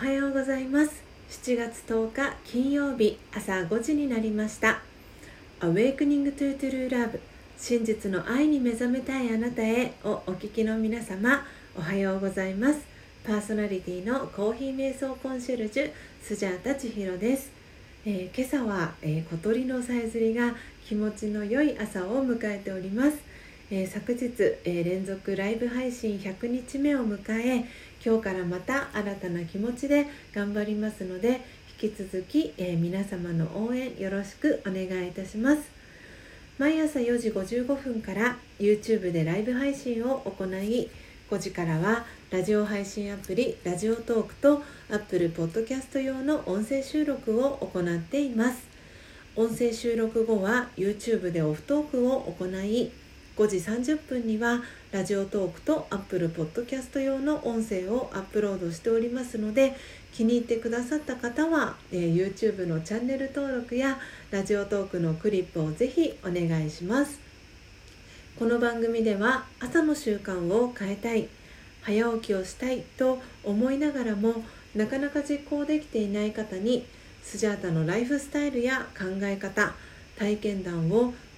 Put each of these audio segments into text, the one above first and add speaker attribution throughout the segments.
Speaker 1: はようございます。7月10日金曜日朝5時になりました。Awakening to True Love 真実の愛に目覚めたいあなたへをお聞きの皆様おはようございます。パーソナリティのコーヒー瞑想コンシェルジュスジャータ千尋です、えー、今朝は、えー、小鳥のさえずりが気持ちの良い朝を迎えております。え、昨日、え、連続ライブ配信100日目を迎え今日からまた新たな気持ちで頑張りますので引き続き、えー、皆様の応援よろしくお願いいたします。毎朝4時55分から YouTube でライブ配信を行い5時からはラジオ配信アプリラジオトークと Apple Podcast 用の音声収録を行っています。音声収録後は YouTube でオフトークを行い5時30分にはラジオトークと Apple Podcast 用の音声をアップロードしておりますので気に入ってくださった方は、えー、YouTube のチャンネル登録やラジオトークのクリップをぜひお願いします。この番組では朝の習慣を変えたい早起きをしたいと思いながらもなかなか実行できていない方にスジャータのライフスタイルや考え方体験談を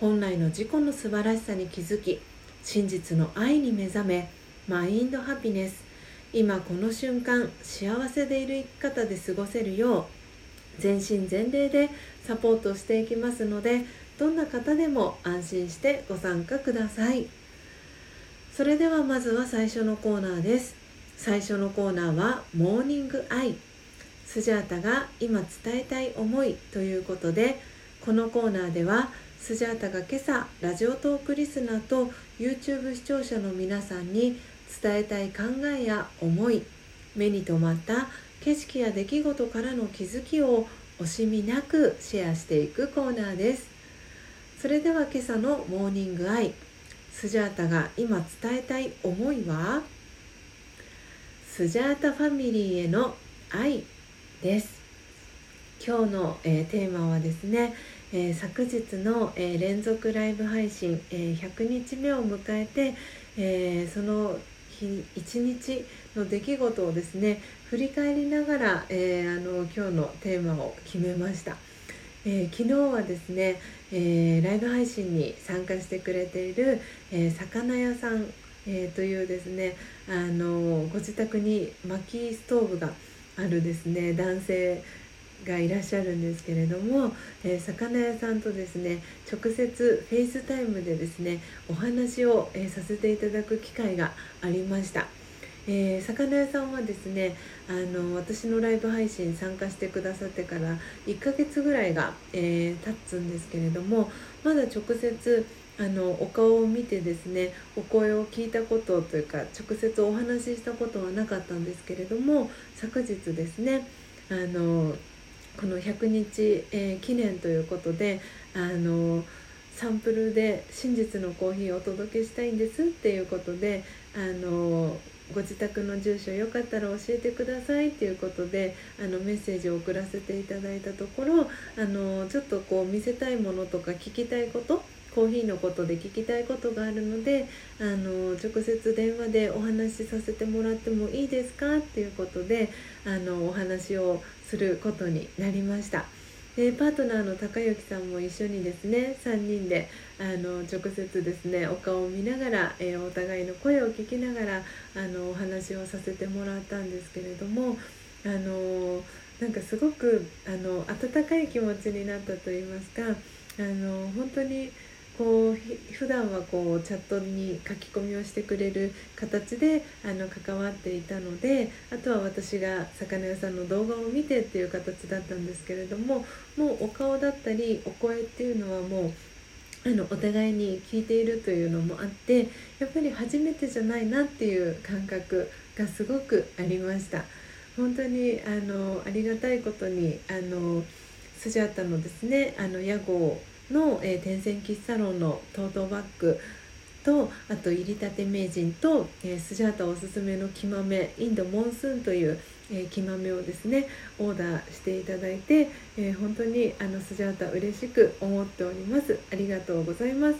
Speaker 1: 本来の自己の素晴らしさに気づき真実の愛に目覚めマインドハピネス。今この瞬間幸せでいる生き方で過ごせるよう全身全霊でサポートしていきますのでどんな方でも安心してご参加ください。それではまずは最初のコーナーです。最初のコーナーはモーニングアイ。スジャータが今伝えたい思いということでこのコーナーではスジャータが今朝ラジオトークリスナーと YouTube 視聴者の皆さんに伝えたい考えや思い目に留まった景色や出来事からの気づきを惜しみなくシェアしていくコーナーです。それでは今朝のモーニングアイスジャータが今伝えたい思いは？スジャータファミリーへの愛です。今日の、えー、テーマはですねえー、昨日の、えー、連続ライブ配信、え、100日目を迎えて、えその日一日の出来事をですね振り返りながら、えあの今日のテーマを決めました。え昨日はですね、えライブ配信に参加してくれている、え魚屋さん、えというですねあのご自宅に薪ストーブがあるですね男性がいらっしゃるんですけれども、えー、魚屋さんとですね直接フェイスタイムでですねお話を、えー、させていただく機会がありました。えー、魚屋さんはですねあの私のライブ配信参加してくださってから1ヶ月ぐらいが、えー、経つんですけれどもまだ直接あのお顔を見てですねお声を聞いたことというか直接お話ししたことはなかったんですけれども昨日ですねあのこの100日、えー、記念ということであのサンプルで真実のコーヒーをお届けしたいんですっていうことであのご自宅の住所よかったら教えてくださいっていうことであのメッセージを送らせていただいたところあのちょっとこう見せたいものとか聞きたいことコーヒーのことで聞きたいことがあるのであの直接電話でお話しさせてもらってもいいですか？っていうことであのお話をすることになりました。でパートナーの高之さんも一緒にですね3人であの直接ですねお顔を見ながら、えー、お互いの声を聞きながらあのお話をさせてもらったんですけれどもあのなんかすごくあの温かい気持ちになったと言いますかあの本当にこう普段はこうチャットに書き込みをしてくれる形であの関わっていたのであとは私が魚屋さんの動画を見てっていう形だったんですけれどももうお顔だったりお声っていうのはもうあのお互いに聞いているというのもあってやっぱり初めてじゃないなっていう感覚がすごくありました。本当にあのありがたいことにあのスジャータのですねあの屋号の、えー、天線喫茶ロンのトートバッグとあと入りたて名人と、えー、スジャータおすすめの木豆インドモンスーンという、えー、木豆をですねオーダーしていただいて、えー、本当にあのスジャータ嬉しく思っております。ありがとうございます。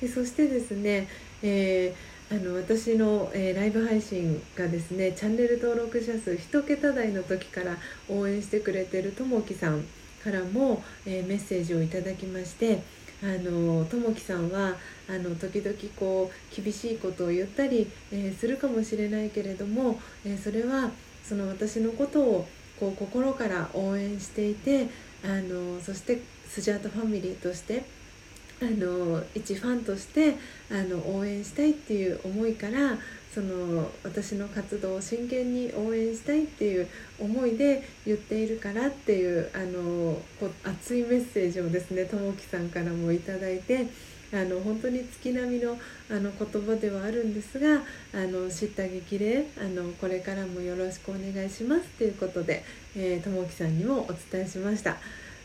Speaker 1: でそしてですね、えあの私の、えライブ配信がですねチャンネル登録者数1桁台の時から応援してくれてるともきさんからも、えメッセージをいただきましてあのともきさんはあの時々こう厳しいことを言ったり、えー、するかもしれないけれども、えー、それはその私のことをこう心から応援していてあのそしてスジャートファミリーとしてあの一ファンとしてあの応援したいっていう思いからその私の活動を真剣に応援したいっていう思いで言っているからっていうあのこ熱いメッセージをですねともきさんからもいいてあの本当に月並みのあの言葉ではあるんですがあの知った激励あのこれからもよろしくお願いしますということでともきさんにもお伝えしました。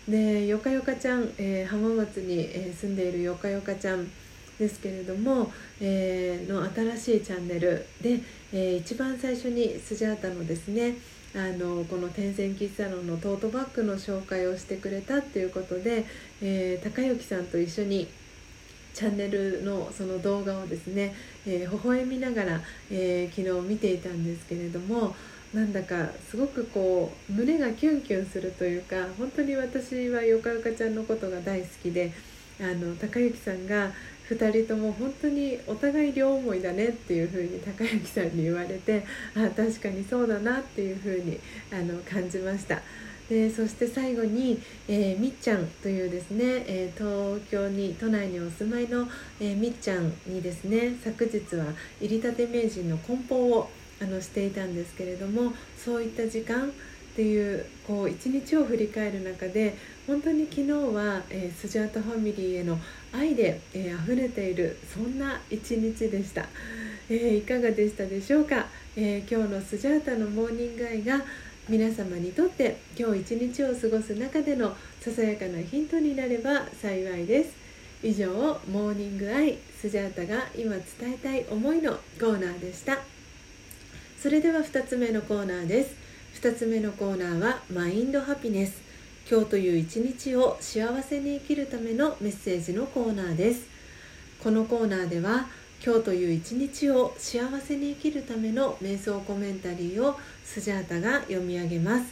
Speaker 1: でよかよかちゃん、えー、浜松に、えー、住んでいるよかよかちゃんですけれども、えー、の新しいチャンネルで、え一番最初にスジャータのですねあのこの天線喫茶論のトートバッグの紹介をしてくれたっていうことで、え高之さんと一緒にチャンネルのその動画をですね、えー、微笑みながら、えー、昨日見ていたんですけれどもなんだかすごくこう胸がキュンキュンするというか本当に私はよかよかちゃんのことが大好きであの高之さんが2人とも本当にお互い両思いだねっていう風に高之さんに言われてあ確かにそうだなっていう風にあに感じました。でそして最後に、えー、みっちゃんというですね、えー、東京に都内にお住まいの、えー、みっちゃんにですね昨日は入りたて名人の梱包をあのしていたんですけれどもそういった時間っていうこう一日を振り返る中で本当に昨日は、えー、スジャータファミリーへの愛で、えー、溢れているそんな一日でした、えー、いかがでしたでしょうか、え今日のスジャータのモーニングアイが皆様にとって今日一日を過ごす中でのささやかなヒントになれば幸いです。以上モーニングアイスジャータが今伝えたい思いのコーナーでした。それでは2つ目のコーナーです。2つ目のコーナーはマインドハピネス。今日という一日を幸せに生きるためのメッセージのコーナーです。このコーナーでは今日という一日を幸せに生きるための瞑想コメンタリーをスジャータが読み上げます。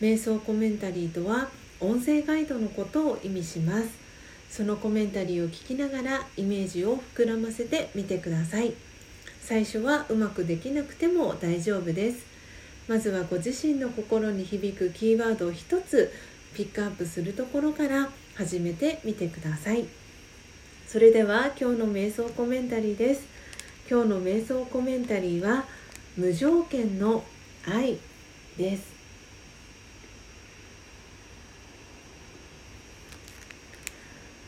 Speaker 1: 瞑想コメンタリーとは音声ガイドのことを意味します。そのコメンタリーを聞きながらイメージを膨らませてみてください。最初はうまくできなくても大丈夫です。まずはご自身の心に響くキーワードを一つピックアップするところから始めてみてください。それでは今日の瞑想コメンタリーです。今日の瞑想コメンタリーは無条件の愛です。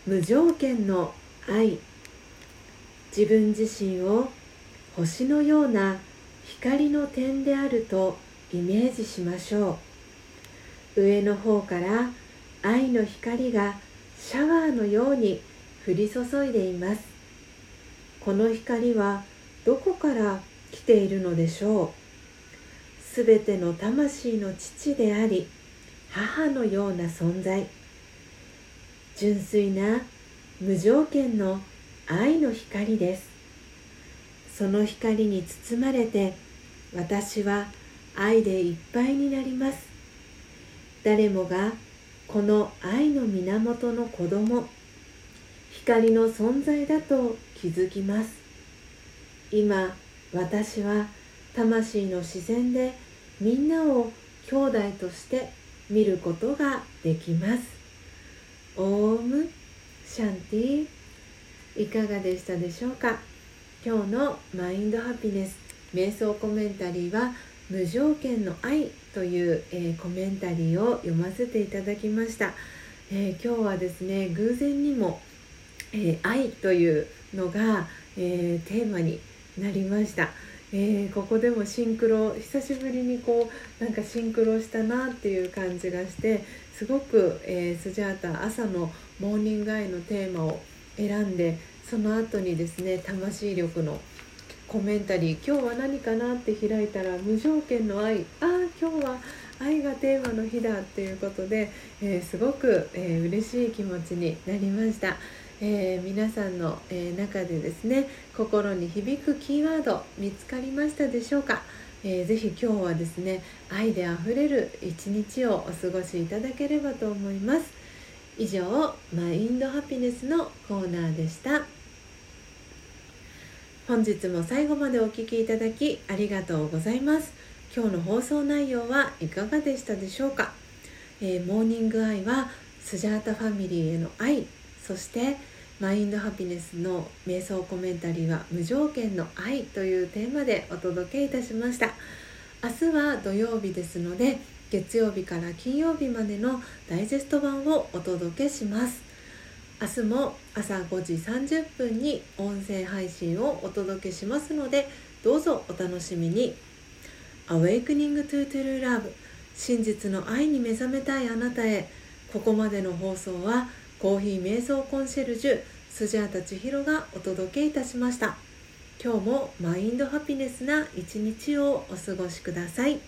Speaker 1: 無条件の愛。自分自身を星のような光の点であるとイメージしましょう。上の方から愛の光がシャワーのように降り注いでいます。この光はどこから来ているのでしょう。すべての魂の父であり母のような存在。純粋な無条件の愛の光です。その光に包まれて私は愛でいっぱいになります。誰もがこの愛の源の子供光の存在だと気づきます。今私は魂の自然でみんなを兄弟として見ることができます。オームシャンティいかがでしたでしょうか？今日のマインドハピネス瞑想コメンタリーは無条件の愛という、えー、コメンタリーを読ませていただきました、えー、今日はですね偶然にもえー、愛というのが、えー、テーマになりました、え、ここでもシンクロ久しぶりにこうなんかシンクロしたなっていう感じがしてすごく、え、スジャータ朝のモーニングアイのテーマを選んでその後にですね魂力のコメンタリー今日は何かなって開いたら無条件の愛ああ今日は愛がテーマの日だっていうことで、えー、すごく、えー、嬉しい気持ちになりました。えー、皆さんの、えー、中でですね心に響くキーワード見つかりましたでしょうか、えー、ぜひ今日はですね愛であふれる一日をお過ごしいただければと思います以上マインドハピネスのコーナーでした。本日も最後までお聴きいただきありがとうございます。今日の放送内容はいかがでしたでしょうか、えー、モーニングアイはスジャータファミリーへの愛。そしてマインドハピネスの瞑想コメンタリーは無条件の愛というテーマでお届けいたしました。明日は土曜日ですので月曜日から金曜日までのダイジェスト版をお届けします。明日も朝5時30分に音声配信をお届けしますのでどうぞお楽しみに。Awakening to True Love 真実の愛に目覚めたいあなたへ。ここまでの放送はコーヒー瞑想コンシェルジュスジャータ千尋がお届けいたしました。今日もマインドハピネスな一日をお過ごしください。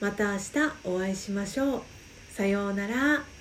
Speaker 1: また明日お会いしましょう。さようなら。